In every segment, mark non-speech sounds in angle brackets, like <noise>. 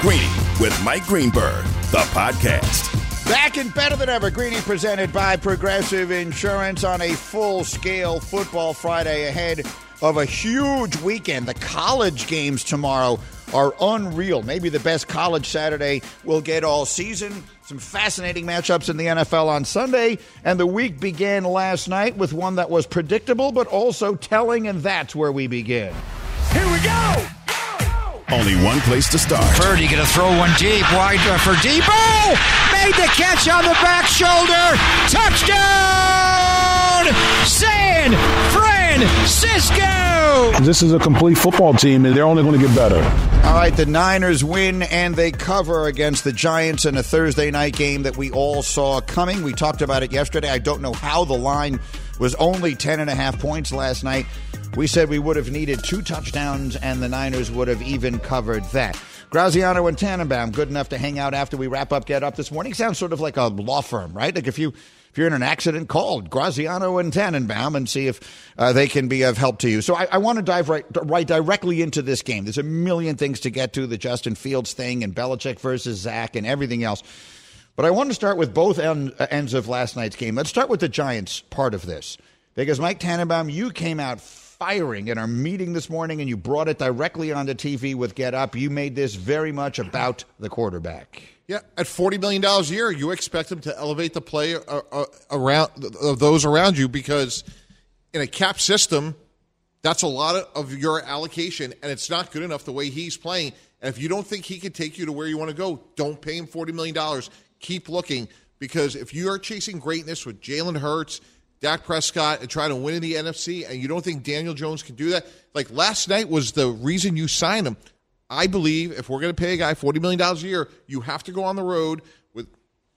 Greeny with Mike Greenberg, the podcast. Back and better than ever. Greeny presented by Progressive Insurance on a full scale football Friday ahead of a huge weekend. The college games tomorrow are unreal. Maybe the best college Saturday we'll get all season. Some fascinating matchups in the NFL on Sunday. And the week began last night with one that was predictable but also telling, and that's where we begin. Here we go! Only one place to start. Purdy going to throw one deep, wide uh, for Deebo. Made the catch on the back shoulder. Touchdown! San Francisco! This is a complete football team, and they're only going to get better. All right, the Niners win and they cover against the Giants in a Thursday night game that we all saw coming. We talked about it yesterday. I don't know how the line was only 10 and a half points last night. We said we would have needed two touchdowns, and the Niners would have even covered that. Graziano and Tannenbaum, good enough to hang out after we wrap up Get Up this morning. Sounds sort of like a law firm, right? Like if you if you're in an accident, call Graziano and Tannenbaum and see if uh, they can be of help to you. So I, I want to dive right, right directly into this game. There's a million things to get to the Justin Fields thing and Belichick versus Zach and everything else. But I want to start with both end, uh, ends of last night's game. Let's start with the Giants part of this. Because Mike Tannenbaum, you came out firing in our meeting this morning and you brought it directly onto TV with Get Up. You made this very much about the quarterback. Yeah, at forty million dollars a year, you expect him to elevate the play uh, uh, around of those around you because in a cap system, that's a lot of, your allocation, and it's not good enough the way he's playing. And if you don't think he can take you to where you want to go, don't pay him forty million dollars. Keep looking because if you are chasing greatness with Jalen Hurts Dak Prescott and trying to win in the NFC, and you don't think Daniel Jones can do that? Like last night was the reason you signed him. I believe if we're going to pay a guy $40 million a year, you have to go on the road with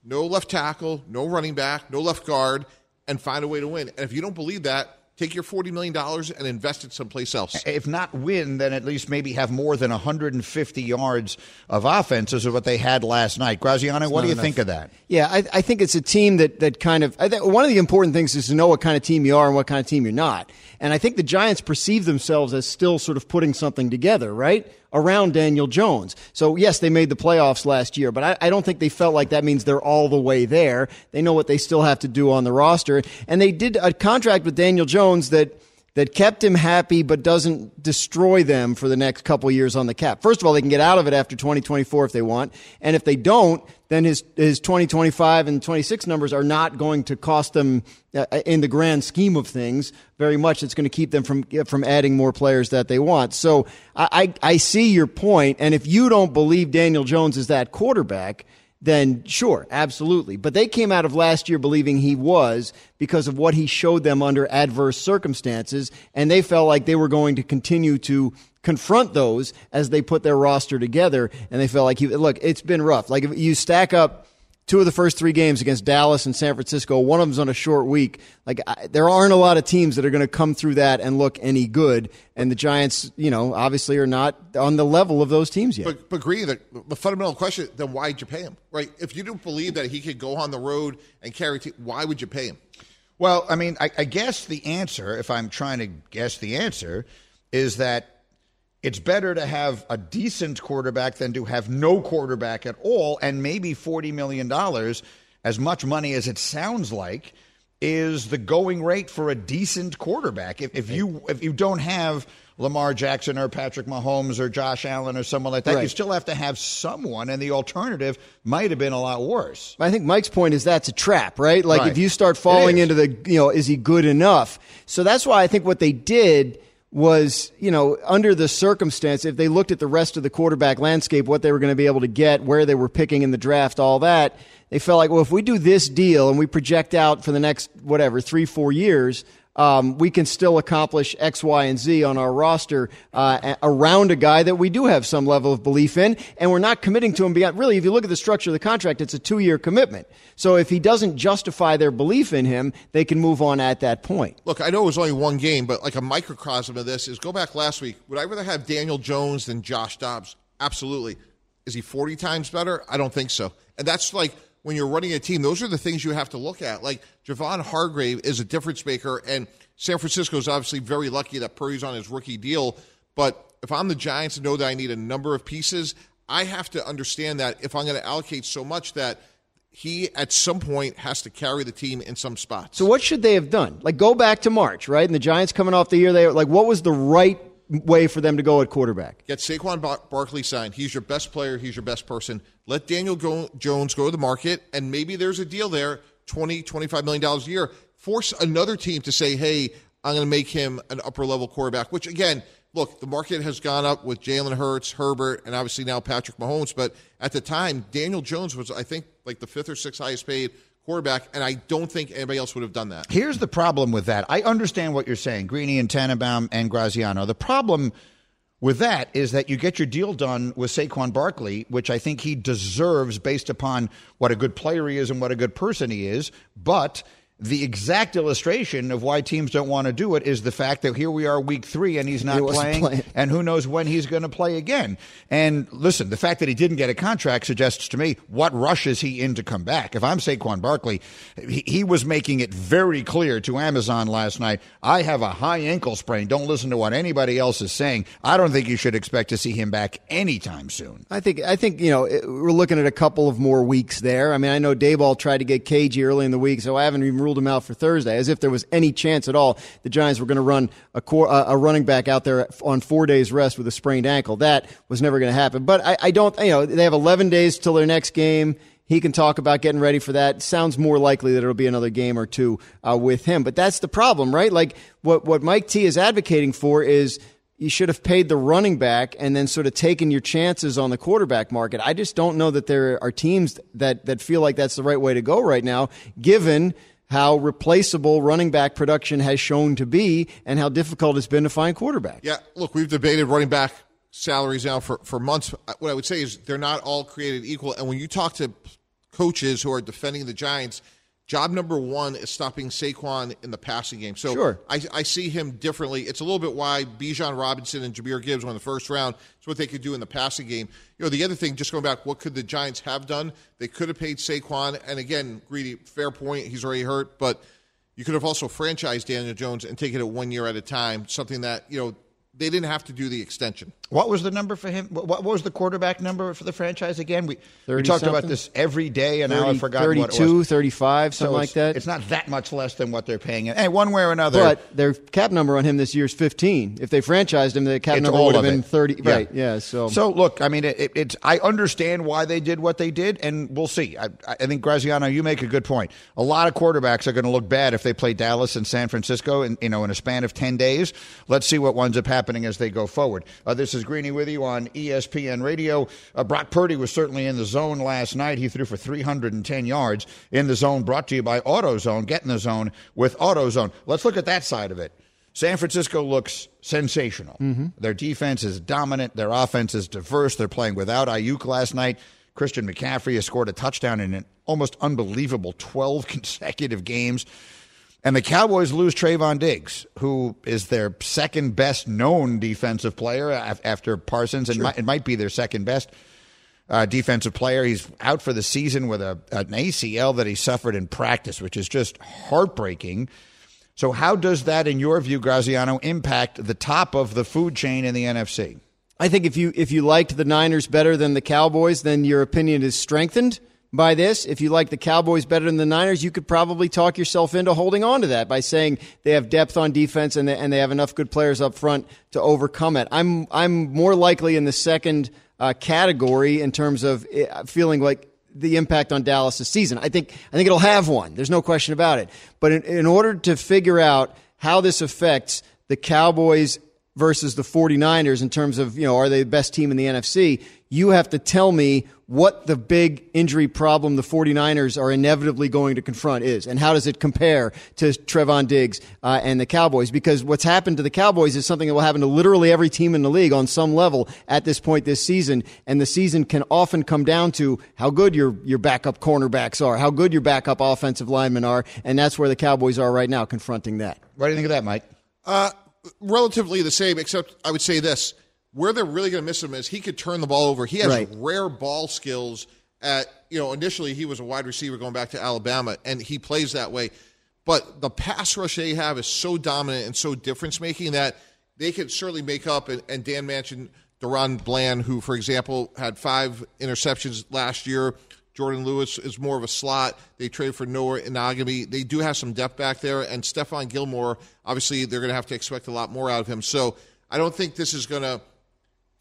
no left tackle, no running back, no left guard, and find a way to win. And if you don't believe that, Take your $40 million and invest it someplace else. If not win, then at least maybe have more than 150 yards of offense is what they had last night. Graziano, what do you enough. think of that? Yeah, I, I, think it's a team that, that kind of, one of the important things is to know what kind of team you are and what kind of team you're not. And I think the Giants perceive themselves as still sort of putting something together, right? Around Daniel Jones. So yes, they made the playoffs last year, but I, I, don't think they felt like that means they're all the way there. They know what they still have to do on the roster. And they did a contract with Daniel Jones that that kept him happy but doesn't destroy them for the next couple years on the cap. First of all, they can get out of it after 2024 if they want. And if they don't, then his, his 2025 and 26 numbers are not going to cost them uh, in the grand scheme of things very much. It's going to keep them from, from adding more players that they want. So I, I, I see your point. And if you don't believe Daniel Jones is that quarterback, then sure, absolutely. But they came out of last year believing he was because of what he showed them under adverse circumstances, and they felt like they were going to continue to confront those as they put their roster together. And they felt like he look, it's been rough. Like if you stack up two of the first three games against Dallas and San Francisco. One of them's on a short week. Like I, there aren't a lot of teams that are going to come through that and look any good. And the Giants, you know, obviously are not on the level of those teams yet. But, but agree the, the fundamental question: then why'd you pay him? Right? If you don't believe that he could go on the road and carry, te- why would you pay him? Well, I mean, I, I guess the answer, if I'm trying to guess the answer, is that it's better to have a decent quarterback than to have no quarterback at all. And maybe $40 million, as much money as it sounds like, is the going rate for a decent quarterback. If, if you if you don't have Lamar Jackson or Patrick Mahomes or Josh Allen or someone like that, right. you still have to have someone, and the alternative might have been a lot worse. I think Mike's point is that's a trap, right? Like right. if you start falling into the, you know, is he good enough? So that's why I think what they did was, you know, under the circumstance, if they looked at the rest of the quarterback landscape, what they were going to be able to get, where they were picking in the draft, all that, they felt like, well, if we do this deal and we project out for the next, whatever, three, four years, um, we can still accomplish X, Y, and Z on our roster uh, around a guy that we do have some level of belief in, and we're not committing to him beyond. Really, if you look at the structure of the contract, it's a two-year commitment. So if he doesn't justify their belief in him, they can move on at that point. Look, I know it was only one game, but like a microcosm of this is go back last week. Would I rather have Daniel Jones than Josh Dobbs? Absolutely. Is he 40 times better? I don't think so. And that's like when you're running a team, those are the things you have to look at. Like Javon Hargrave is a difference maker, and San Francisco is obviously very lucky that Purdy's on his rookie deal. But if I'm the Giants and know that I need a number of pieces, I have to understand that if I'm going to allocate so much that he at some point has to carry the team in some spots. So what should they have done? Like go back to March, right? And the Giants coming off the year, they like what was the right way for them to go at quarterback. Get Saquon Bar- Barkley signed. He's your best player. He's your best person. Let Daniel go- Jones go to the market, and maybe there's a deal there 20 $25 million a year. Force another team to say, hey, I'm going to make him an upper level quarterback, which again, look, the market has gone up with Jalen Hurts, Herbert, and obviously now Patrick Mahomes. But at the time, Daniel Jones was, I think, like the fifth or sixth highest paid quarterback, and I don't think anybody else would have done that. Here's the problem with that. I understand what you're saying, Greeny and Tannenbaum and Graziano. The problem with that is that you get your deal done with Saquon Barkley, which I think he deserves based upon what a good player he is and what a good person he is, but – the exact illustration of why teams don't want to do it is the fact that here we are week three and he's not he playing, playing, and who knows when he's going to play again. And listen, the fact that he didn't get a contract suggests to me what rush is he in to come back. If I'm Saquon Barkley, he, he was making it very clear to Amazon last night. I have a high ankle sprain. Don't listen to what anybody else is saying. I don't think you should expect to see him back anytime soon. I think I think you know we're looking at a couple of more weeks there. I mean, I know Daboll tried to get cagey early in the week, so I haven't even ruled him out for Thursday, as if there was any chance at all the Giants were going to run a, core, uh, a running back out there on four days rest with a sprained ankle. That was never going to happen. But I, I don't, you know, they have 11 days till their next game. He can talk about getting ready for that. Sounds more likely that it'll be another game or two uh, with him. But that's the problem, right? Like what what Mike T is advocating for is you should have paid the running back and then sort of taken your chances on the quarterback market. I just don't know that there are teams that, that feel like that's the right way to go right now, given how replaceable running back production has shown to be and how difficult it's been to find quarterbacks. Yeah, look, we've debated running back salaries now for, for months. Uh, what I would say is they're not all created equal. And when you talk to coaches who are defending the Giants, Job number one is stopping Saquon in the passing game. So sure. I, I see him differently. It's a little bit why Bijan Robinson and Jahmyr Gibbs won the first round. It's what they could do in the passing game. You know, the other thing, just going back, what could the Giants have done? They could have paid Saquon. And again, Greeny, fair point. He's already hurt. But you could have also franchised Daniel Jones and taken it one year at a time, something that, you know, they didn't have to do the extension. What was the number for him? What was the quarterback number for the franchise again? We, we talked something? about this every day, and 30, now I forgot 32, what it was. 35, something so like that. It's not that much less than what they're paying him. Hey, one way or another. But their cap number on him this year is 15. If they franchised him, the cap number would have been 30. Yeah. Right, yeah. So, so look, I mean, it, it, it's I understand why they did what they did, and we'll see. I, I think, Graziano, you make a good point. A lot of quarterbacks are going to look bad if they play Dallas and San Francisco in, you know, in a span of 10 days. Let's see what winds up happening as they go forward. Uh, this is Greeny with you on ESPN Radio. Uh, Brock Purdy was certainly in the zone last night. He threw for 310 yards in the zone, brought to you by AutoZone. Get in the zone with AutoZone. Let's look at that side of it. San Francisco looks sensational. Mm-hmm. Their defense is dominant. Their offense is diverse. They're playing without Aiyuk last night. Christian McCaffrey has scored a touchdown in an almost unbelievable 12 <laughs> consecutive games. And the Cowboys lose Trevon Diggs, who is their second best known defensive player after Parsons, and sure. it might be their second best uh, defensive player. He's out for the season with a, an ACL that he suffered in practice, which is just heartbreaking. So, how does that, in your view, Graziano, impact the top of the food chain in the NFC? I think if you if you liked the Niners better than the Cowboys, then your opinion is strengthened by this. If you like the Cowboys better than the Niners, you could probably talk yourself into holding on to that by saying they have depth on defense and they, and they have enough good players up front to overcome it. I'm I'm more likely in the second uh, category in terms of uh, feeling like the impact on Dallas this season. I think I think it'll have one. There's no question about it. But in, in order to figure out how this affects the Cowboys versus the 49ers in terms of, you know, are they the best team in the NFC? You have to tell me what the big injury problem the 49ers are inevitably going to confront is and how does it compare to Trevon Diggs uh, and the Cowboys? Because what's happened to the Cowboys is something that will happen to literally every team in the league on some level at this point this season and the season can often come down to how good your your backup cornerbacks are how good your backup offensive linemen are and that's where the Cowboys are right now confronting that. What do you think of that, Mike? Uh, relatively the same, except I would say this: where they're really going to miss him is he could turn the ball over. He has Right. rare ball skills. At you know, initially he was a wide receiver going back to Alabama, and he plays that way. But the pass rush they have is so dominant and so difference making that they could certainly make up. And, and Dan mentioned DaRon Bland, who, for example, had five interceptions last year. Jourdan Lewis is more of a slot. They traded for Noah Igbinoghene. They do have some depth back there. And Stephon Gilmore, obviously, they're going to have to expect a lot more out of him. So I don't think this is going to.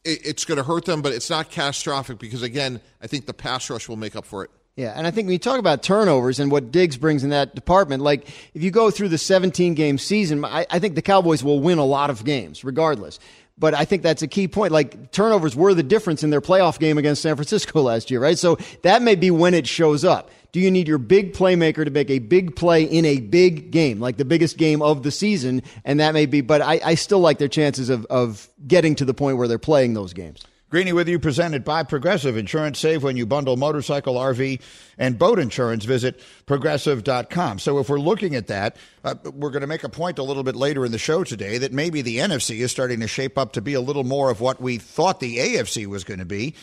It- It's going to hurt them, but it's not catastrophic because, again, I think the pass rush will make up for it. Yeah, and I think when you talk about turnovers and what Diggs brings in that department, like if you go through the 17 game season, I, I think the Cowboys will win a lot of games regardless. But I think that's a key point. Like turnovers were the difference in their playoff game against San Francisco <laughs> last year, right? So that may be when it shows up. Do you need your big playmaker to make a big play in a big game, like the biggest game of the season? And that may be, but I, I still like their chances of, of getting to the point where they're playing those games. Greeny with you, presented by Progressive Insurance. Save when you bundle motorcycle, RV, and boat insurance. Visit progressive.com. So, if we're looking at that, uh, we're going to make a point a little bit later in the show today that maybe the NFC is starting to shape up to be a little more of what we thought the AFC was going to be.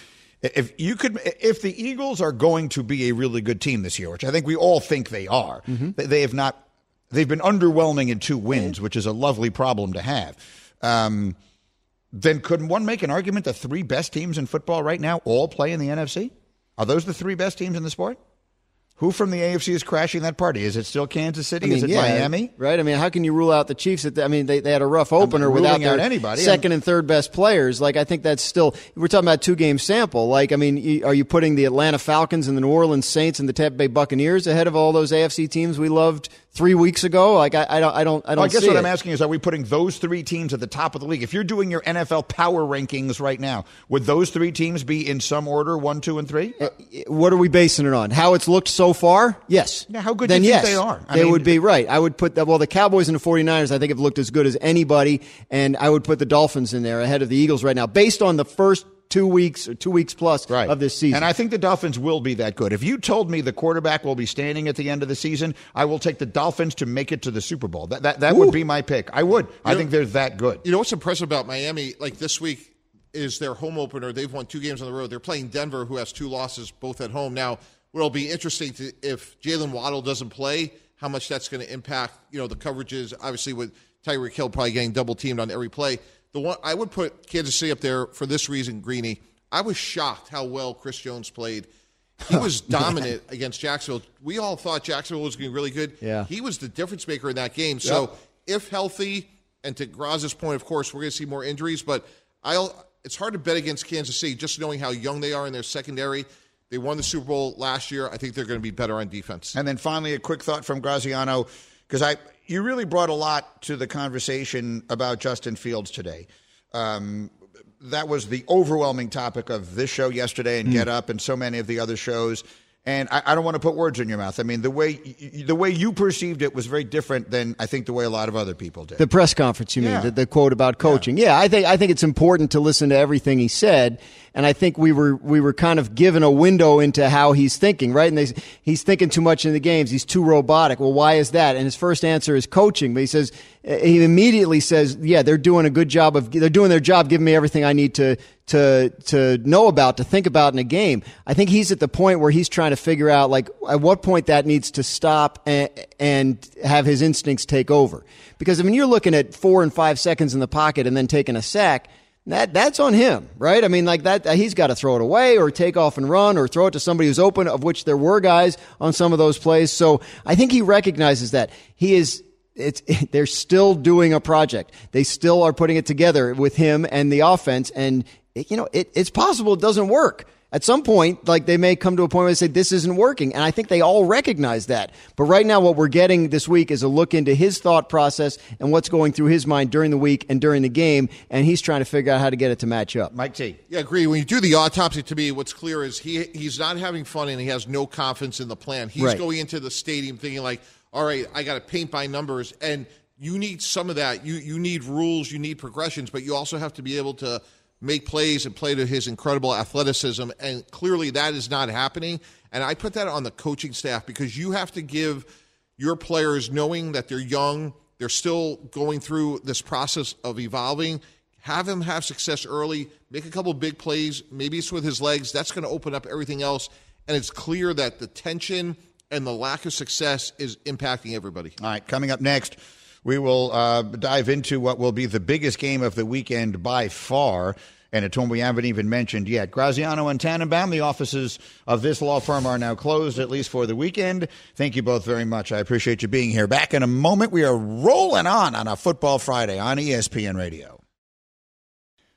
If you could, if the Eagles are going to be a really good team this year, which I think we all think they are, they, they have not. They've been underwhelming in two wins, which is a lovely problem to have. Um, then couldn't one make an argument the three best teams in football right now all play in the NFC? Are those the three best teams in the sport? Who from the AFC is crashing that party? Is it still Kansas City? is it yeah, Miami? Right. I mean, how can you rule out the Chiefs? At the, I mean, they, they had a rough opener without out their anybody. 2nd and third best players. Like, I think that's still. We're talking about two game sample. Like, I mean, you- are you putting the Atlanta Falcons and the New Orleans Saints and the Tampa Bay Buccaneers ahead of all those AFC teams we loved three weeks ago? Like, I, I don't, I don't, I don't. Well, I guess what it. I'm asking is, are we putting those three teams at the top of the league? If you're doing your NFL power rankings right now, would those three teams be in some order, one, two, and three? Uh, what are we basing it on? How it's looked so far? Yes. Yeah, how good do then you think they are? I they mean- would be right. I would put the, well, the Cowboys and the 49ers, I think, have looked as good as anybody, and I would put the Dolphins in there ahead of the Eagles right now, based on the first two weeks or two weeks plus of this season. And I think the Dolphins will be that good. If you told me the quarterback will be standing at the end of the season, I will take the Dolphins to make it to the Super Bowl. That that, that would be my pick. I would. I know- think they're that good. You know what's impressive about Miami? Like this week is their home opener. They've won two games on the road. They're playing Denver, who has two losses, both at home. Now, what'll be interesting to if Jaylen Waddle doesn't play, how much that's going to impact. You know, the coverages. Obviously, with Tyreek Hill probably getting double teamed on every play. The one I would put Kansas City up there for this reason, Greeny. I was shocked how well Chris Jones played. He was <laughs> dominant against Jacksonville. We all thought Jacksonville was going to be really good. Yeah. He was the difference maker in that game. So if healthy, and to Graz's point, of course, we're going to see more injuries, but I'll. It's hard to bet against Kansas City just knowing how young they are in their secondary. They won the Super Bowl last year. I think they're going to be better on defense. And then finally, a quick thought from Graziano, because I you really brought a lot to the conversation about Justin Fields today. Um, that was the overwhelming topic of this show yesterday and Get Up and so many of the other shows. And I, I don't want to put words in your mouth. I mean, the way the way you perceived it was very different than I think the way a lot of other people did. The press conference, you Yeah. mean the, the quote about coaching? Yeah. I think I think it's important to listen to everything he said, and I think we were we were kind of given a window into how he's thinking, right? And they, he's thinking too much in the games. He's too robotic. Well, why is that? And his first answer is coaching, but he says he immediately says, "Yeah, they're doing a good job of they're doing their job, giving me everything I need to." To, to know about, to think about in a game. I think he's at the point where he's trying to figure out, like, at what point that needs to stop and, and have his instincts take over. Because I mean, you're looking at four and five seconds in the pocket and then taking a sack. That that's on him, right? I mean, like that he's got to throw it away or take off and run or throw it to somebody who's open, of which there were guys on some of those plays. So I think he recognizes that he is. It's <laughs> they're still doing a project. They still are putting it together with him and the offense, and you know it, it's possible it doesn't work. At some point, like they may come to a point where they say this isn't working, and I think they all recognize that. But right now, what we're getting this week is a look into his thought process and what's going through his mind during the week and during the game, and he's trying to figure out how to get it to match up. Mike T. Yeah, agree. When you do the autopsy, to me, what's clear is he he's not having fun and he has no confidence in the plan. He's Right. going into the stadium thinking like, all right, I got to paint by numbers, and you need some of that. You you need rules, you need progressions, but you also have to be able to make plays and play to his incredible athleticism. And clearly, that is not happening. And I put that on the coaching staff because you have to give your players, knowing that they're young, they're still going through this process of evolving. Have him have success early, make a couple big plays. Maybe it's with his legs. That's going to open up everything else. And it's clear that the tension and the lack of success is impacting everybody. All right, coming up next, we will uh, dive into what will be the biggest game of the weekend by far. And it's one we haven't even mentioned yet. Graziano and Tannenbaum, the offices of this law firm are now closed, at least for the weekend. Thank you both very much. I appreciate you being here. Back in a moment, we are rolling on on a Football Friday on ESPN Radio.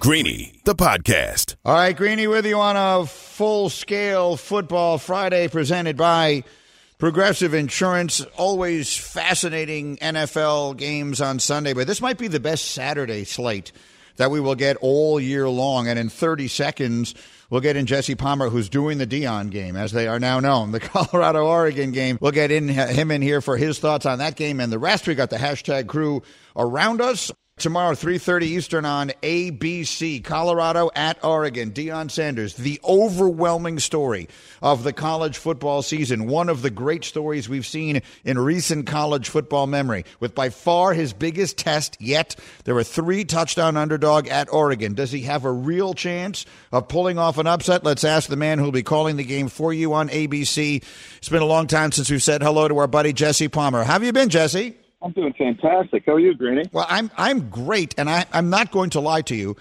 Greeny, the podcast. All right, Greeny with you on a full scale football Friday presented by Progressive Insurance. Always fascinating NFL games on Sunday, but this might be the best Saturday slate that we will get all year long. And in 30 seconds, we'll get in Jesse Palmer, who's doing the Deion game, as they are now known, <laughs> the Colorado Oregon game. We'll get in him in here for his thoughts on that game and the rest. We got the hashtag crew around us. Tomorrow, 3.30 Eastern on ABC, Colorado at Oregon. Deion Sanders, the overwhelming story of the college football season. One of the great stories we've seen in recent college football memory. With by far his biggest test yet, there were three touchdown underdog at Oregon. Does he have a real chance of pulling off an upset? Let's ask the man who'll be calling the game for you on ABC. It's been a long time since we've said hello to our buddy Jesse Palmer. How have you been, Jesse? I'm doing fantastic. How are you, Greeny? Well, I'm I'm great, and I, I'm not going to lie to you.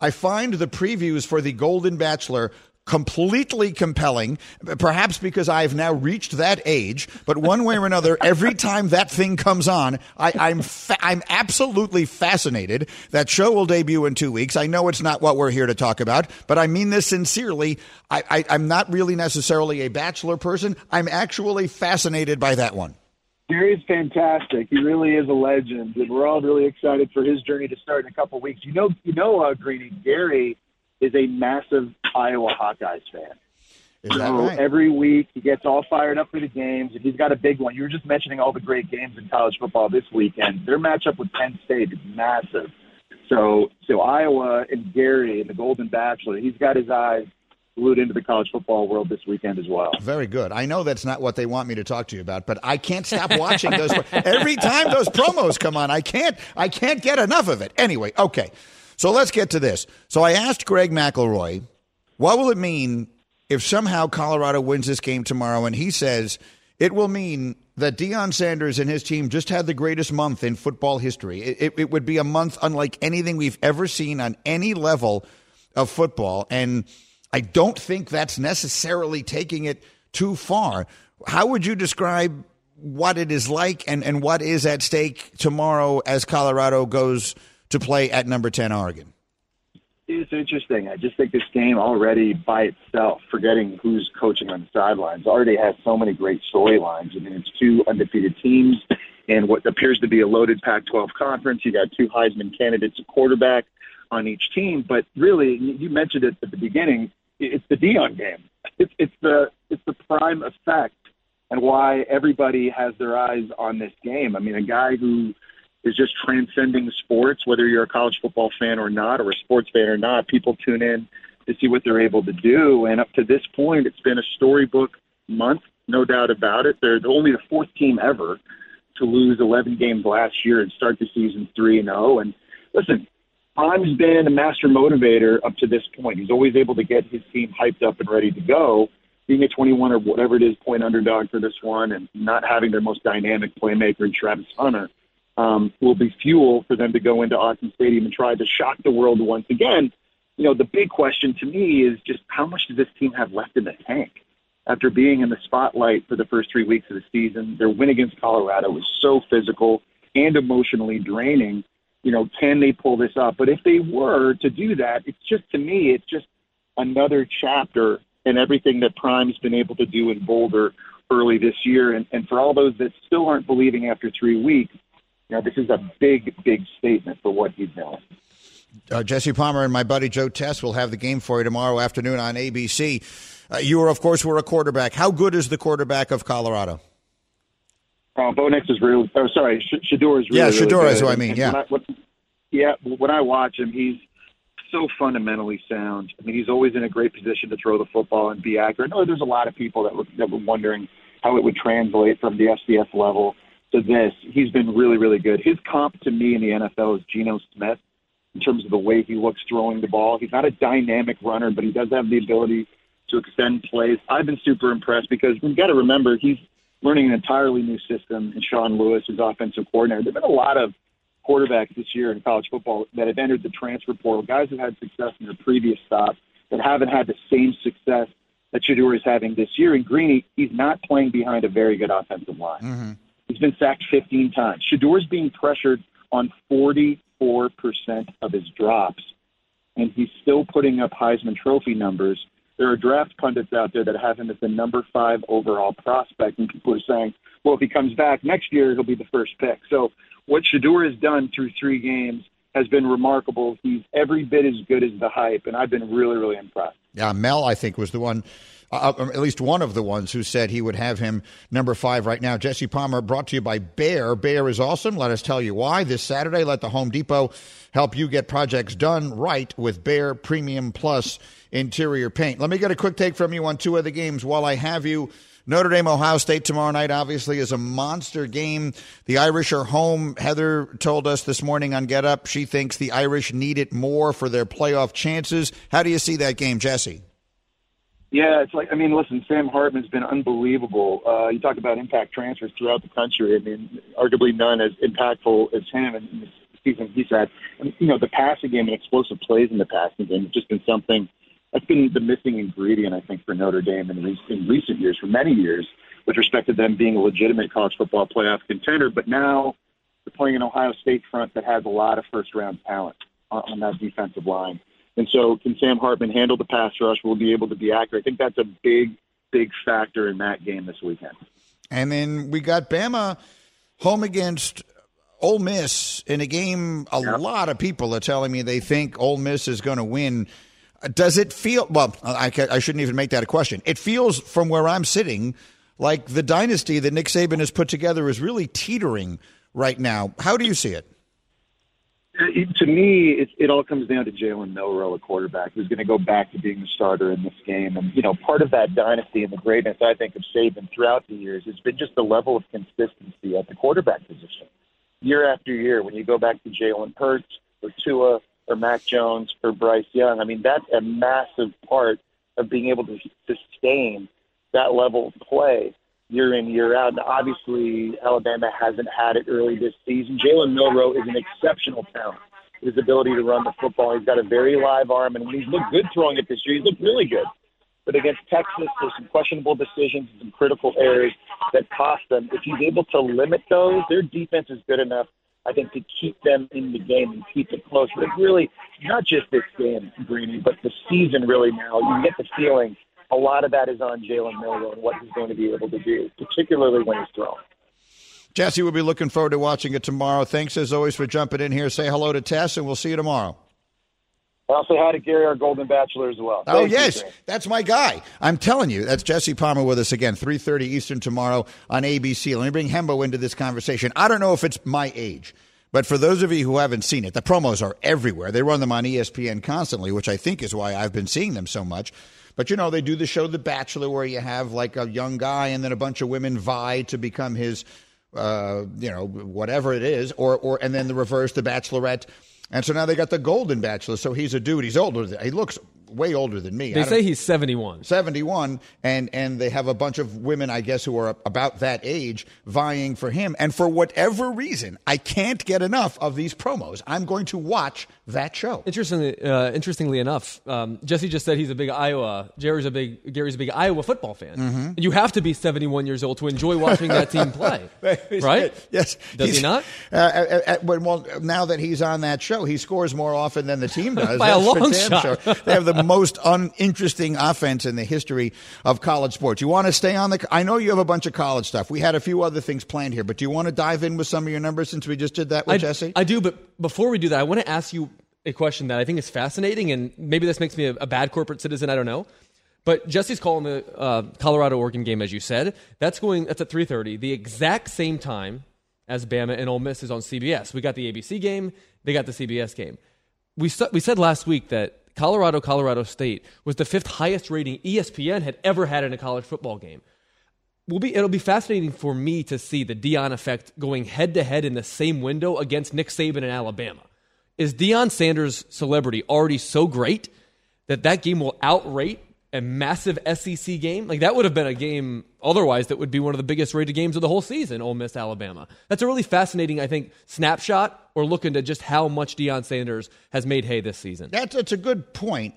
I find the previews for the Golden Bachelor completely compelling, perhaps because I've now reached that age. But one way or another, every time that thing comes on, I, I'm fa- I'm absolutely fascinated. That show will debut in two weeks. I know it's not what we're here to talk about, but I mean this sincerely. I, I, I'm not really necessarily a Bachelor person. I'm actually fascinated by that one. Gary's fantastic. He really is a legend, and we're all really excited for his journey to start in a couple weeks. You know, you know, uh, Greeny, Gary is a massive Iowa Hawkeyes fan. Is that So right? every week he gets all fired up for the games, and he's got a big one. You were just mentioning all the great games in college football this weekend. Their matchup with Penn State is massive. So, so Iowa and Gary and the Golden Bachelor, he's got his eyes glued into the college football world this weekend as well. Very good. I know that's not what they want me to talk to you about, but I can't stop <laughs> watching those. Every time those promos come on, I can't. I can't get enough of it. Anyway, okay. So let's get to this. So I asked Greg McElroy, what will it mean if somehow Colorado wins this game tomorrow? And he says it will mean that Deion Sanders and his team just had the greatest month in football history. It, it, it would be a month unlike anything we've ever seen on any level of football. And I don't think that's necessarily taking it too far. How would you describe what it is like and, and what is at stake tomorrow as Colorado goes to play at number 10 Oregon? It's interesting. I just think this game already by itself, forgetting who's coaching on the sidelines, already has so many great storylines. I mean, it's two undefeated teams and what appears to be a loaded Pac 12 conference. You got two Heisman candidates, a quarterback on each team. But really, you mentioned it at the beginning, it's the Deion game. It's, it's, the, it's the prime effect and why everybody has their eyes on this game. I mean, a guy who is just transcending sports, whether you're a college football fan or not, or a sports fan or not. People tune in to see what they're able to do. And up to this point, it's been a storybook month, no doubt about it. They're only the fourth team ever to lose 11 games last year and start the season 3 and 0. And listen, Prime's been a master motivator up to this point. He's always able to get his team hyped up and ready to go. Being a 21 or whatever it is point underdog for this one and not having their most dynamic playmaker in Travis Hunter um, will be fuel for them to go into Autzen Stadium and try to shock the world once again. You know, the big question to me is just how much does this team have left in the tank? After being in the spotlight for the first three weeks of the season, their win against Colorado was so physical and emotionally draining. You know, can they pull this up? But if they were to do that, it's just to me, it's just another chapter in everything that Prime's been able to do in Boulder early this year. And, and for all those that still aren't believing after three weeks, you know, this is a big, big statement for what he's doing. Uh, Jesse Palmer and my buddy Joe Tess will have the game for you tomorrow afternoon on ABC. Uh, you, were, of course, were a quarterback. How good is the quarterback of Colorado? Uh, Bo Nix is really, oh, sorry, Sh- Shedeur is really, Yeah, really Shedeur good. is who I mean, yeah. when I- when- yeah, when I watch him, he's so fundamentally sound. I mean, he's always in a great position to throw the football and be accurate. No, there's a lot of people that were, that were wondering how it would translate from the FCS level to this. He's been really, really good. His comp to me in the NFL is Geno Smith in terms of the way he looks throwing the ball. He's not a dynamic runner, but he does have the ability to extend plays. I've been super impressed because we've got to remember he's learning an entirely new system, and Sean Lewis, his offensive coordinator. There've been a lot of quarterbacks this year in college football that have entered the transfer portal, guys who had success in their previous stops that haven't had the same success that Shedeur is having this year. And Greeny, he's not playing behind a very good offensive line. Mm-hmm. He's been sacked 15 times. Shedeur's being pressured on 44% of his drops, and he's still putting up Heisman Trophy numbers. There are draft pundits out there that have him as the number five overall prospect, and people are saying, well, if he comes back next year, he'll be the first pick. So what Shedeur has done through three games has been remarkable. He's every bit as good as the hype, and I've been really, really impressed. Yeah, Mel, I think, was the one, uh, uh, at least one of the ones who said he would have him number five right now. Jesse Palmer, brought to you by Bear. Bear is awesome. Let us tell you why. This Saturday, let the Home Depot help you get projects done right with Bear Premium Plus interior paint. Let me get a quick take from you on two of the games while I have you. Notre Dame, Ohio State tomorrow night, obviously, is a monster game. The Irish are home. Heather told us this morning on Get Up she thinks the Irish need it more for their playoff chances. How do you see that game, Jesse? Yeah, it's like I mean, listen, Sam Hartman's been unbelievable. Uh, you talk about impact transfers throughout the country. I mean, arguably none as impactful as him in the season he's had. And you know, the passing game and explosive plays in the passing game has just been something that's been the missing ingredient, I think, for Notre Dame in, re- in recent years, for many years, with respect to them being a legitimate college football playoff contender. But now they're playing an Ohio State front that has a lot of first round talent on, on that defensive line. And so, can Sam Hartman handle the pass rush? Will he be able to be accurate? I think that's a big, big factor in that game this weekend. And then we got Bama home against Ole Miss in a game. A lot of people are telling me they think Ole Miss is going to win. Does it feel well? I, I shouldn't even make that a question. It feels from where I'm sitting like the dynasty that Nick Saban has put together is really teetering right now. How do you see it? Uh, to me, it, it all comes down to Jalen Milroe, a quarterback who's going to go back to being the starter in this game. And, you know, part of that dynasty and the greatness, I think, of Saban throughout the years has been just the level of consistency at the quarterback position. Year after year, when you go back to Jalen Hurts or Tua or Mac Jones or Bryce Young, I mean, that's a massive part of being able to sustain that level of play year in, year out. And obviously, Alabama hasn't had it early this season. Jalen Milroe is an exceptional talent. His ability to run the football, he's got a very live arm, and he's looked good throwing it this year, he's looked really good. But against Texas, there's some questionable decisions, and some critical errors that cost them. If he's able to limit those, their defense is good enough, I think, to keep them in the game and keep it close. But really not just this game, Greeny, but the season really now. You get the feeling – a lot of that is on Jalen Milroe and what he's going to be able to do, particularly when he's thrown. Jesse, we'll be looking forward to watching it tomorrow. Thanks as always for jumping in here. Say hello to Tess, and we'll see you tomorrow. I'll say hi to Gary, our Golden Bachelor, as well. oh yes, that's my guy. I'm telling you, that's Jesse Palmer with us again, 3:30 Eastern tomorrow on ABC. Let me bring Hembo into this conversation. I don't know if it's my age, but for those of you who haven't seen it, the promos are everywhere. They run them on ESPN constantly, which I think is why I've been seeing them so much. But you know, they do the show The Bachelor where you have like a young guy and then a bunch of women vie to become his uh, you know, whatever it is, or or and then the reverse, the bachelorette. And so now they got the golden bachelor. So he's a dude. He's older. He looks way older than me. They say he's 71. 71 and and they have a bunch of women I guess who are about that age vying for him and for whatever reason I can't get enough of these promos. I'm going to watch that show. Interestingly uh, interestingly enough, um, Jesse just said he's a big Iowa Jerry's a big Gary's a big Iowa football fan. Mm-hmm. You have to be 71 years old to enjoy watching that team play. <laughs> right? Yes. Does he not? Uh, uh, uh, well, now that he's on that show, he scores more often than the team <laughs> does. By That's a long shot. Show. They have the most uninteresting offense in the history of college sports. You want to stay on the? I know you have a bunch of college stuff. We had a few other things planned here, but do you want to dive in with some of your numbers since we just did that with I, Jesse? I do, but before we do that, I want to ask you a question that I think is fascinating, and maybe this makes me a, a bad corporate citizen. I don't know. But Jesse's calling the uh, Colorado Oregon game, as you said. That's going. That's at three thirty, the exact same time as Bama and Ole Miss is on CBS. We got the ABC game. They got the CBS game. We we said last week that Colorado, Colorado State was the fifth highest rating ESPN had ever had in a college football game. Will be, it'll be fascinating for me to see the Deion effect going head to head in the same window against Nick Saban in Alabama. Is Deion Sanders' celebrity already so great that that game will outrate a massive SEC game. Like that would have been a game otherwise that would be one of the biggest rated games of the whole season, Ole Miss Alabama. That's a really fascinating, I think, snapshot or look into just how much Deion Sanders has made hay this season. That's, that's a good point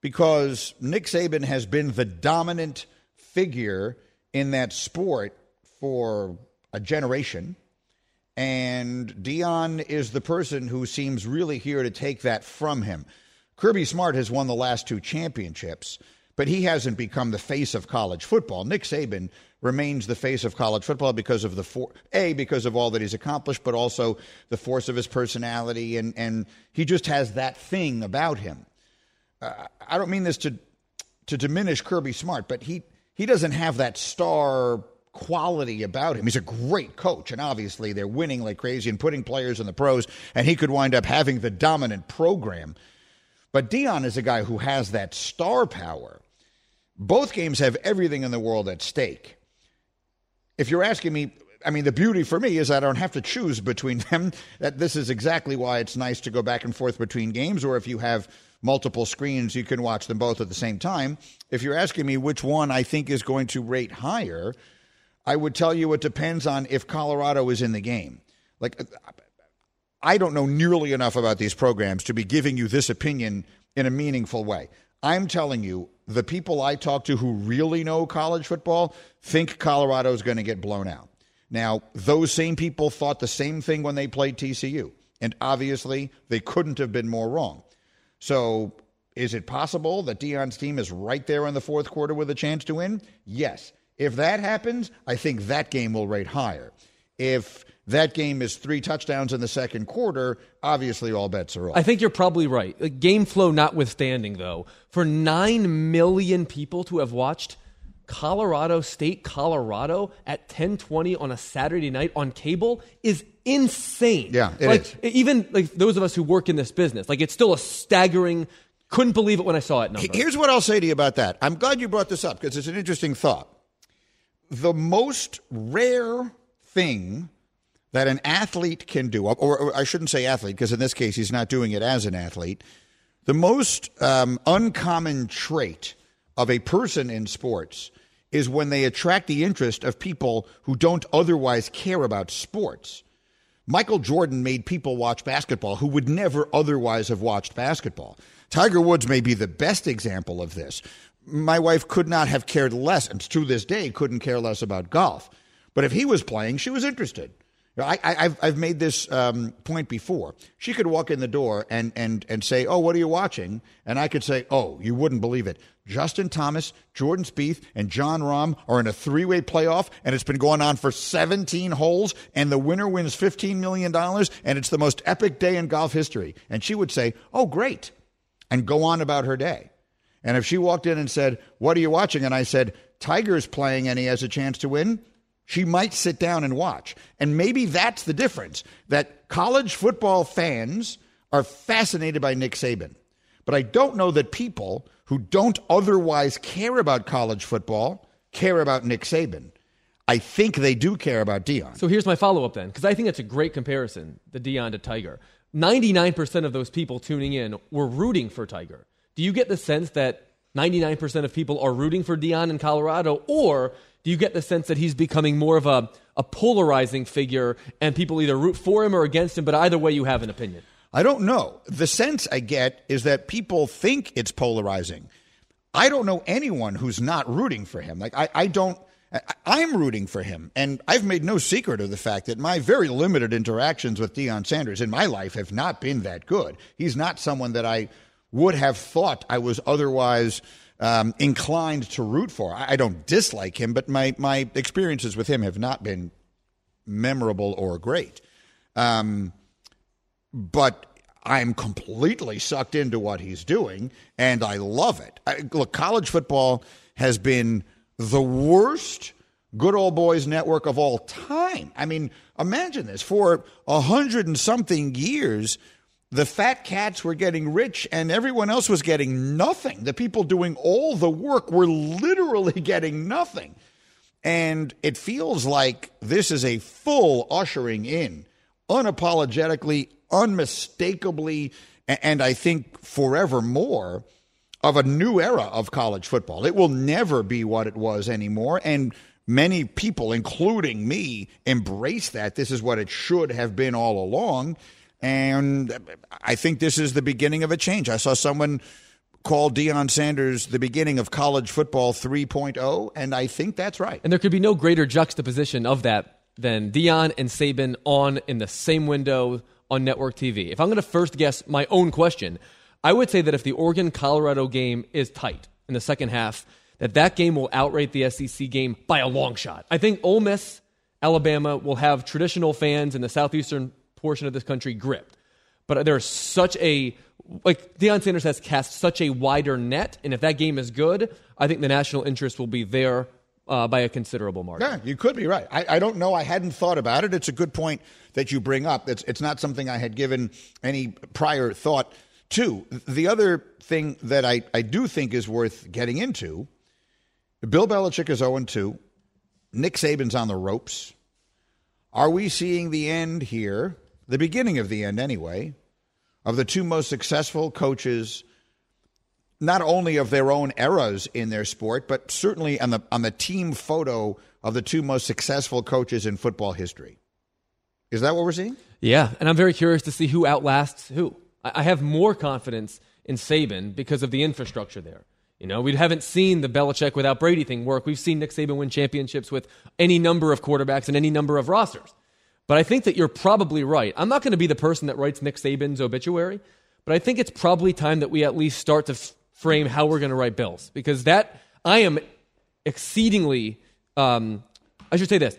because Nick Saban has been the dominant figure in that sport for a generation. And Deion is the person who seems really here to take that from him. Kirby Smart has won the last two championships but he hasn't become the face of college football. Nick Saban remains the face of college football because of the for, a because of all that he's accomplished, but also the force of his personality, and and he just has that thing about him. Uh, I don't mean this to to diminish Kirby Smart, but he he doesn't have that star quality about him. He's a great coach, and obviously they're winning like crazy and putting players in the pros, and he could wind up having the dominant program. But Deion is a guy who has that star power both games have everything in the world at stake. If you're asking me, I mean, the beauty for me is I don't have to choose between <laughs> them. That this is exactly why it's nice to go back and forth between games, or if you have multiple screens, you can watch them both at the same time. If you're asking me which one I think is going to rate higher, I would tell you it depends on if Colorado is in the game. Like, I don't know nearly enough about these programs to be giving you this opinion in a meaningful way. I'm telling you, the people I talk to who really know college football think Colorado is going to get blown out. Now, those same people thought the same thing when they played TCU, and obviously they couldn't have been more wrong. So, is it possible that Deion's team is right there in the fourth quarter with a chance to win? Yes. If that happens, I think that game will rate higher. if that game is three touchdowns in the second quarter, obviously all bets are off. I think you're probably right. Uh, game flow notwithstanding, though, for 9 million people to have watched Colorado State, Colorado at 1020 on a Saturday night on cable is insane. Yeah, it like is. even like those of us who work in this business, like it's still a staggering couldn't believe it when I saw it number. Here's what I'll say to you about that. I'm glad you brought this up because it's an interesting thought. The most rare thing that an athlete can do, or, I shouldn't say athlete because in this case he's not doing it as an athlete, the most um, uncommon trait of a person in sports is when they attract the interest of people who don't otherwise care about sports. Michael Jordan made people watch basketball who would never otherwise have watched basketball. Tiger Woods may be the best example of this. My wife could not have cared less, and to this day couldn't care less about golf. But if he was playing, she was interested. I, have I've made this um, point before. She could walk in the door and, and, and say, Oh, what are you watching? And I could say, Oh, you wouldn't believe it. Justin Thomas, Jordan Spieth, and Jon Rahm are in a three way playoff, and it's been going on for 17 holes, and the winner wins $15 million, and it's the most epic day in golf history. And she would say, Oh, great, and go on about her day. And if she walked in and said, What are you watching? And I said, Tiger's playing and he has a chance to win she might sit down and watch. And maybe that's the difference that college football fans are fascinated by Nick Saban. But I don't know that people who don't otherwise care about college football care about Nick Saban. I think they do care about Deion. So here's my follow up then, because I think it's a great comparison, the Deion to Tiger. 99% of those people tuning in were rooting for Tiger. Do you get the sense that 99% of people are rooting for Deion in Colorado, or do you get the sense that he's becoming more of a, a polarizing figure and people either root for him or against him, but either way you have an opinion? I don't know. The sense I get is that people think it's polarizing. I don't know anyone who's not rooting for him. Like, I, I don't. I'm rooting for him. And I've made no secret of the fact that my very limited interactions with Deion Sanders in my life have not been that good. He's not someone that I would have thought I was otherwise um, inclined to root for. I, I don't dislike him, but my, my experiences with him have not been memorable or great. Um, but I'm completely sucked into what he's doing, and I love it. I, look, college football has been the worst good old boys network of all time. I mean, imagine this for a hundred and something years the fat cats were getting rich and everyone else was getting nothing. The people doing all the work were literally <laughs> getting nothing. And it feels like this is a full ushering in, unapologetically, unmistakably, and I think forevermore, of a new era of college football. It will never be what it was anymore. And many people, including me, embrace that. This is what it should have been all along. And I think this is the beginning of a change. I saw someone call Deion Sanders the beginning of college football 3.0, and I think that's right. And there could be no greater juxtaposition of that than Deion and Saban on in the same window on network TV. If I'm going to first guess my own question, I would say that if the Oregon Colorado game is tight in the second half, that that game will outrate the SEC game by a long shot. I think Ole Miss, Alabama will have traditional fans in the southeastern portion of this country gripped. But there's such a like Deion Sanders has cast such a wider net, and if that game is good, I think the national interest will be there uh, by a considerable margin. Yeah, you could be right. I, I, don't know. I hadn't thought about it. It's a good point that you bring up. It's, it's not something I had given any prior thought to. The other thing that I, I do think is worth getting into Bill Belichick is 0 2. Nick Saban's on the ropes. Are we seeing the end here the beginning of the end anyway, of the two most successful coaches, not only of their own eras in their sport, but certainly on the on the team photo of the two most successful coaches in football history. Is that what we're seeing? Yeah, and I'm very curious to see who outlasts who. I have more confidence in Saban because of the infrastructure there. You know, we haven't seen the Belichick without Brady thing work. We've seen Nick Saban win championships with any number of quarterbacks and any number of rosters. But I think that you're probably right. I'm not going to be the person that writes Nick Saban's obituary, but I think it's probably time that we at least start to f- frame how we're going to write bills because that I am exceedingly, um, I should say this,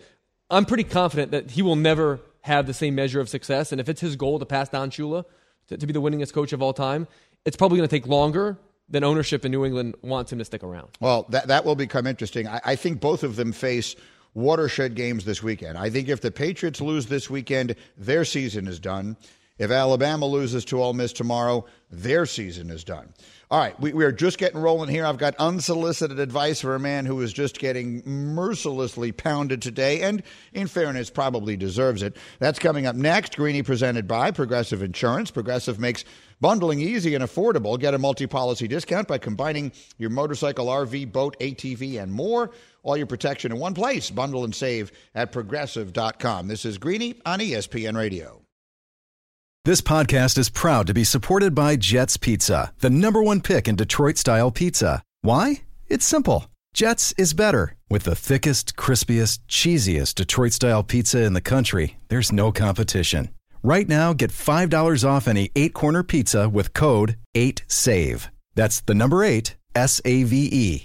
I'm pretty confident that he will never have the same measure of success. And if it's his goal to pass Don Shula to, to be the winningest coach of all time, it's probably going to take longer than ownership in New England wants him to stick around. Well, that that will become interesting. I, I think both of them face watershed games this weekend. I think if the Patriots lose this weekend, their season is done. If Alabama loses to Ole Miss tomorrow, their season is done. All right, we, we are just getting rolling here. I've got unsolicited advice for a man who is just getting mercilessly pounded today, and in fairness, probably deserves it. That's coming up next. Greeny presented by Progressive Insurance. Progressive makes bundling easy and affordable. Get a multi policy discount by combining your motorcycle, RV, boat, ATV, and more. All your protection in one place. Bundle and save at progressive.com. This is Greeny on ESPN Radio. This podcast is proud to be supported by Jets Pizza, the number one pick in Detroit style pizza. Why? It's simple. Jets is better. With the thickest, crispiest, cheesiest Detroit style pizza in the country, there's no competition. Right now, get $5 off any eight corner pizza with code 8SAVE. That's the number eight, S A V E.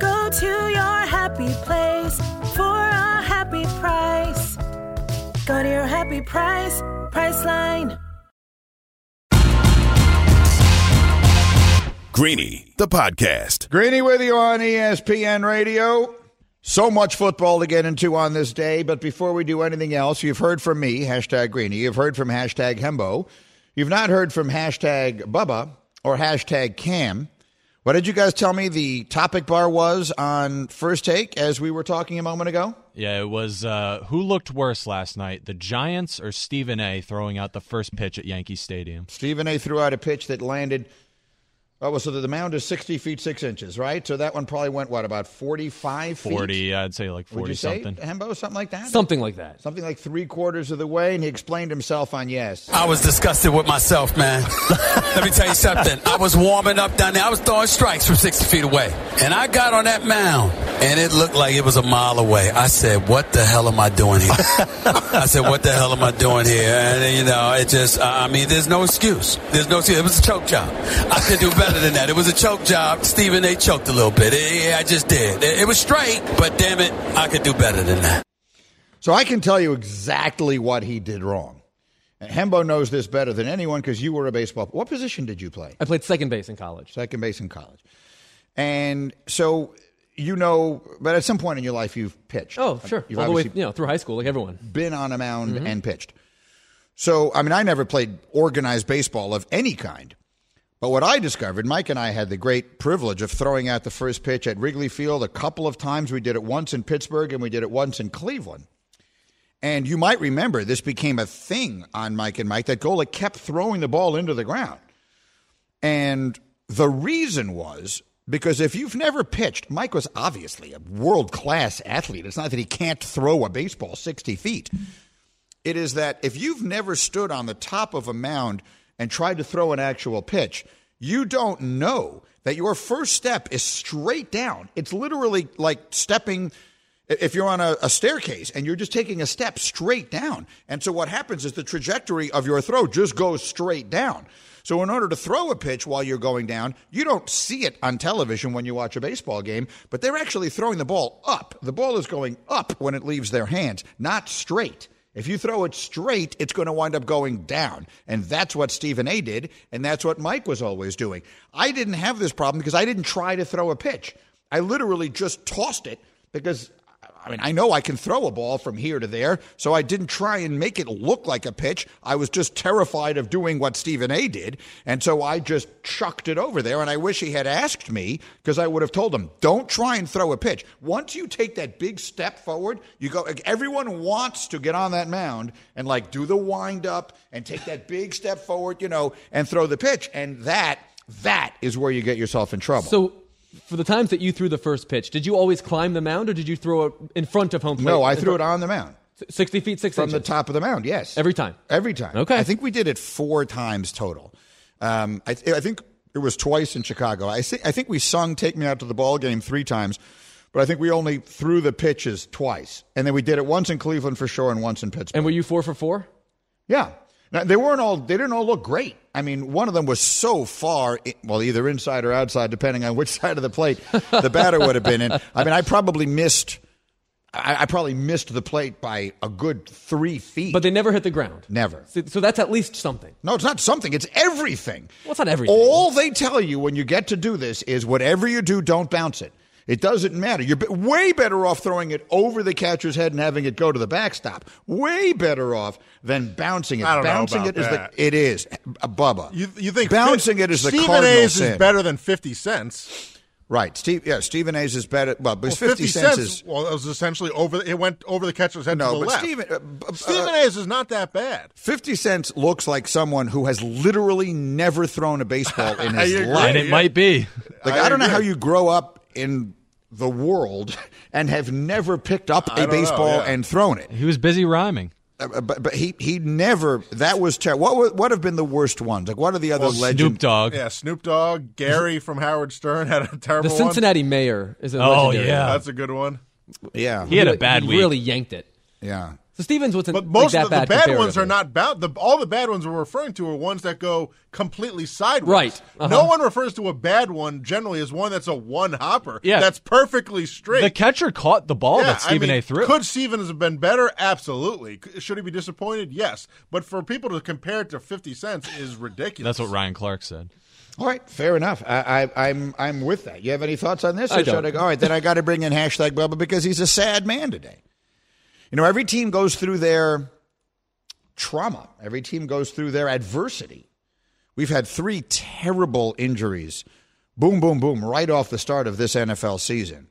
Go to your happy place for a happy price. Go to your happy price, Priceline. Greeny, the podcast. Greeny with you on ESPN Radio. So much football to get into on this day, but before we do anything else, you've heard from me, hashtag Greeny. You've heard from hashtag Hembo. You've not heard from hashtag Bubba or hashtag Cam. What did you guys tell me the topic bar was on first take as we were talking a moment ago? Yeah, it was uh, who looked worse last night, the Giants or Stephen A. throwing out the first pitch at Yankee Stadium? Stephen A. threw out a pitch that landed. Oh, well, so the mound is 60 feet 6 inches, right? So that one probably went, what, about 45 feet? 40, I'd say like 40 Would you say, something. Hembo, something like that? Something like that. Something like three quarters of the way, and he explained himself on yes. I was disgusted with myself, man. <laughs> Let me tell you something. I was warming up down there. I was throwing strikes from 60 feet away. And I got on that mound, and it looked like it was a mile away. I said, what the hell am I doing here? I said, what the hell am I doing here? And, you know, it just, I mean, there's no excuse. There's no excuse. It was a choke job. I could do better than that. It was a choke job. Stephen, they choked a little bit. Yeah, I just did. It was straight, but damn it, I could do better than that. So I can tell you exactly what he did wrong. And Hembo knows this better than anyone because you were a baseball. What position did you play? I played second base in college. Second base in college. And so you know, but at some point in your life you've pitched. Oh, sure. You've All the way, you know, through high school, like everyone. been on a mound Mhm. and pitched. So, I mean, I never played organized baseball of any kind. But what I discovered, Mike and I had the great privilege of throwing out the first pitch at Wrigley Field a couple of times. We did it once in Pittsburgh and we did it once in Cleveland. And you might remember this became a thing on Mike and Mike that Golic kept throwing the ball into the ground. And the reason was because if you've never pitched, Mike was obviously a world class athlete. It's not that he can't throw a baseball 60 feet. It is that if you've never stood on the top of a mound and tried to throw an actual pitch, you don't know that your first step is straight down. It's literally like stepping if you're on a, a, staircase and you're just taking a step straight down. And so what happens is the trajectory of your throw just goes straight down. So in order to throw a pitch while you're going down, you don't see it on television when you watch a baseball game, but they're actually throwing the ball up. The ball is going up when it leaves their hands, not straight. If you throw it straight, it's going to wind up going down. And that's what Stephen A did, and that's what Mike was always doing. I didn't have this problem because I didn't try to throw a pitch. I literally just tossed it because I mean, I know I can throw a ball from here to there, so I didn't try and make it look like a pitch. I was just terrified of doing what Stephen A did, and so I just chucked it over there. And I wish he had asked me because I would have told him, "Don't try and throw a pitch. Once you take that big step forward, you go. Everyone wants to get on that mound and like do the wind up and take that big step forward, you know, and throw the pitch. And that that is where you get yourself in trouble. So, for the times that you threw the first pitch, did you always climb the mound or did you throw it in front of home plate? No, I threw it on the mound. 60 feet, 6 from inches. the top of the mound. Yes, Every time. Every time. Okay. I think we did it four times total. Um, I, I think it was twice in Chicago. I, thi- I think we sung "Take Me Out to the Ball Game" three times, but I think we only threw the pitches twice, and then we did it once in Cleveland for sure and once in Pittsburgh. And were you four for four? Yeah. Now, they weren't all. They didn't all look great. I mean, one of them was so far, well, either inside or outside, depending on which <laughs> side of the plate the batter would have been in. I mean, I probably missed. I, I probably missed the plate by a good three feet. But they never hit the ground. Never. So, so that's at least something. No, it's not something. It's everything. Well, it's not everything. All they tell you when you get to do this is whatever you do, don't bounce it. It doesn't matter. You're way better off throwing it over the catcher's head and having it go to the backstop. Way better off than bouncing it. I don't know bouncing about it is that. the it is uh, Bubba. You, you think bouncing fi- it is the Stephen cardinal A's sin. is better than fifty cents. Right. Steve. Yeah. Stephen A's is better. Well, but Well, 50, cents, is well, it was essentially over. It went over the catcher's head No, to the but left. Stephen- uh, uh, Stephen A's is not that bad. 50 Cent's looks like someone who has literally never thrown a baseball in <laughs> his life. And it might be. Like I I, don't know how you grow up in the world <laughs> and have never picked up a don't know, baseball yeah. and thrown it. He was busy rhyming. Uh, but, but he he never. That was terrible. What wa- what have been the worst ones? Like what are the other Well, legends? Snoop Dogg. Yeah, Snoop Dogg, Gary from Howard Stern had a <laughs> terrible The one. Cincinnati mayor is a Oh, legendary. yeah. That's a good one. Yeah, He had a bad he week. really yanked it. yeah. So Stevens wasn't But like most that of the, the bad bad ones are not bound. The, all the bad ones we're referring to are ones that go completely sideways. Right. Uh-huh. No one refers to a bad one generally as one that's a one hopper. Yeah. That's perfectly straight. The catcher caught the ball yeah, that Stephen I mean, A threw. Could Stevens have been better? Absolutely. Should he be disappointed? Yes. But for people to compare it to 50 Cent's is ridiculous. That's what Ryan Clark said. All right, fair enough. I, I, I'm I'm with that. You have any thoughts on this? I Or should don't. all right, then I got to bring in hashtag Bubba because he's a sad man today. You know, every team goes through their trauma. Every team goes through their adversity. We've had three terrible injuries. Boom, boom, boom, right off the start of this NFL season.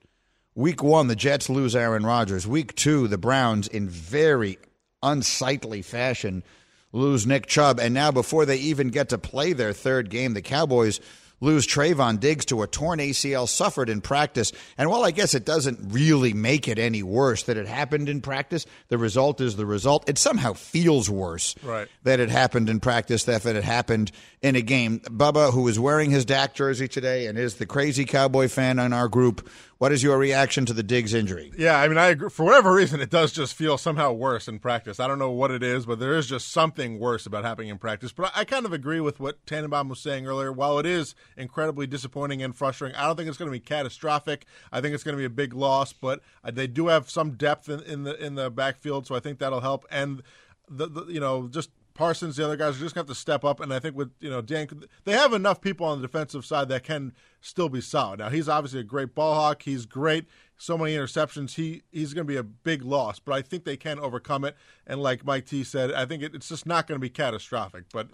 Week one, the Jets lose Aaron Rodgers. Week two, the Browns, in very unsightly fashion, lose Nick Chubb. And now, before they even get to play their third game, the Cowboys lose Trevon Diggs to a torn ACL suffered in practice. And while I guess it doesn't really make it any worse that it happened in practice, the result is the result. It somehow feels worse Right. that it happened in practice than if it had happened in a game. Bubba, who is wearing his Dak jersey today and is the crazy Cowboy fan in our group, what is your reaction to the Diggs injury? Yeah, I mean, I agree. For whatever reason, it does just feel somehow worse in practice. I don't know what it is, but there is just something worse about happening in practice. But I, kind of agree with what Tannenbaum was saying earlier. While it is incredibly disappointing and frustrating, I don't think it's going to be catastrophic. I think it's going to be a big loss, but uh, they do have some depth in, in the in the backfield, so I think that'll help. And the, the you know just Parsons, the other guys are just going to have to step up. And I think with you know Dan, they have enough people on the defensive side that can still be solid. Now he's obviously a great ball hawk. He's great. So many interceptions. He he's going to be a big loss, but I think they can overcome it. And like Mike T said, I think it, it's just not going to be catastrophic, but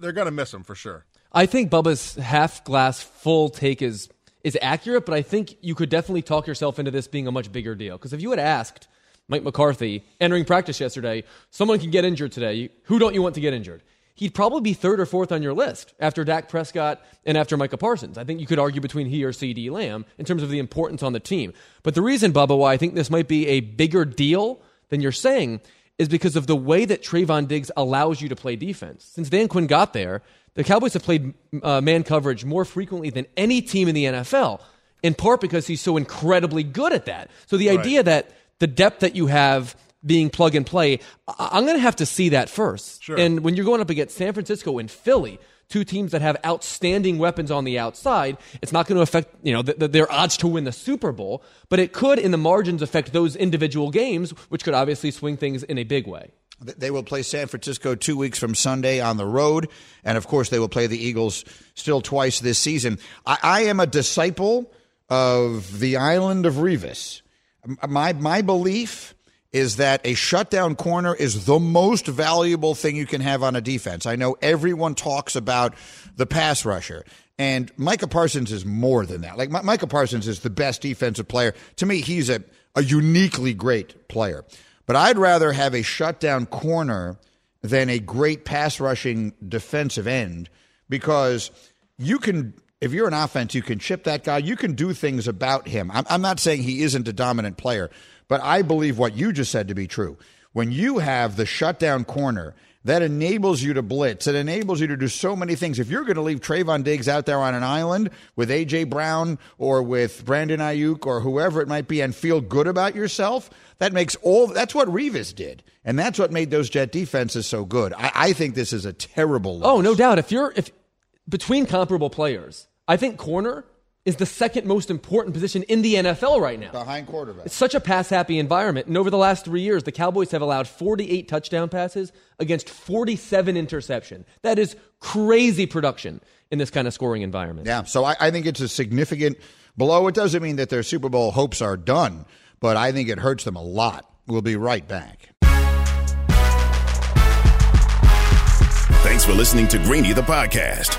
they're going to miss him for sure. I think Bubba's half glass full take is is accurate, but I think you could definitely talk yourself into this being a much bigger deal. Because if you had asked Mike McCarthy entering practice yesterday, someone can get injured today. Who don't you want to get injured? He'd probably be third or fourth on your list after Dak Prescott and after Micah Parsons. I think you could argue between he or CeeDee Lamb in terms of the importance on the team. But the reason, Bubba, why I think this might be a bigger deal than you're saying is because of the way that Trevon Diggs allows you to play defense. Since Dan Quinn got there, the Cowboys have played uh, man coverage more frequently than any team in the NFL, in part because he's so incredibly good at that. So the idea that the depth that you have being plug and play. I- I'm going to have to see that first. Sure. And when you're going up against San Francisco and Philly, two teams that have outstanding weapons on the outside, it's not going to affect you know th- th- their odds to win the Super Bowl, but it could, in the margins, affect those individual games, which could obviously swing things in a big way. They will play San Francisco two weeks from Sunday on the road. And of course, they will play the Eagles still twice this season. I, I am a disciple of the island of Revis. M- My, my belief is that a shutdown corner is the most valuable thing you can have on a defense. I know everyone talks about the pass rusher. And Micah Parsons is more than that. Like Mi- Micah Parsons is the best defensive player. To me, he's a, a uniquely great player. But I'd rather have a shutdown corner than a great pass rushing defensive end because you can, if you're an offense, you can chip that guy. You can do things about him. I'm, I'm not saying he isn't a dominant player, but I believe what you just said to be true. When you have the shutdown corner, that enables you to blitz. It enables you to do so many things. If you're going to leave Trevon Diggs out there on an island with A.J. Brown or with Brandon Aiyuk or whoever it might be and feel good about yourself, that makes all that's what Revis did. And that's what made those Jet defenses so good. I, I think this is a terrible loss. Oh, no doubt. If you're if between comparable players, I think corner is the second most important position in the NFL right now. Behind quarterback. It's such a pass happy environment. And over the last three years, the Cowboys have allowed 48 touchdown passes against 47 interception. That is crazy production in this kind of scoring environment. Yeah, so I, I think it's a significant blow. It doesn't mean that their Super Bowl hopes are done, but I think it hurts them a lot. We'll be right back. Thanks for listening to Greeny the podcast.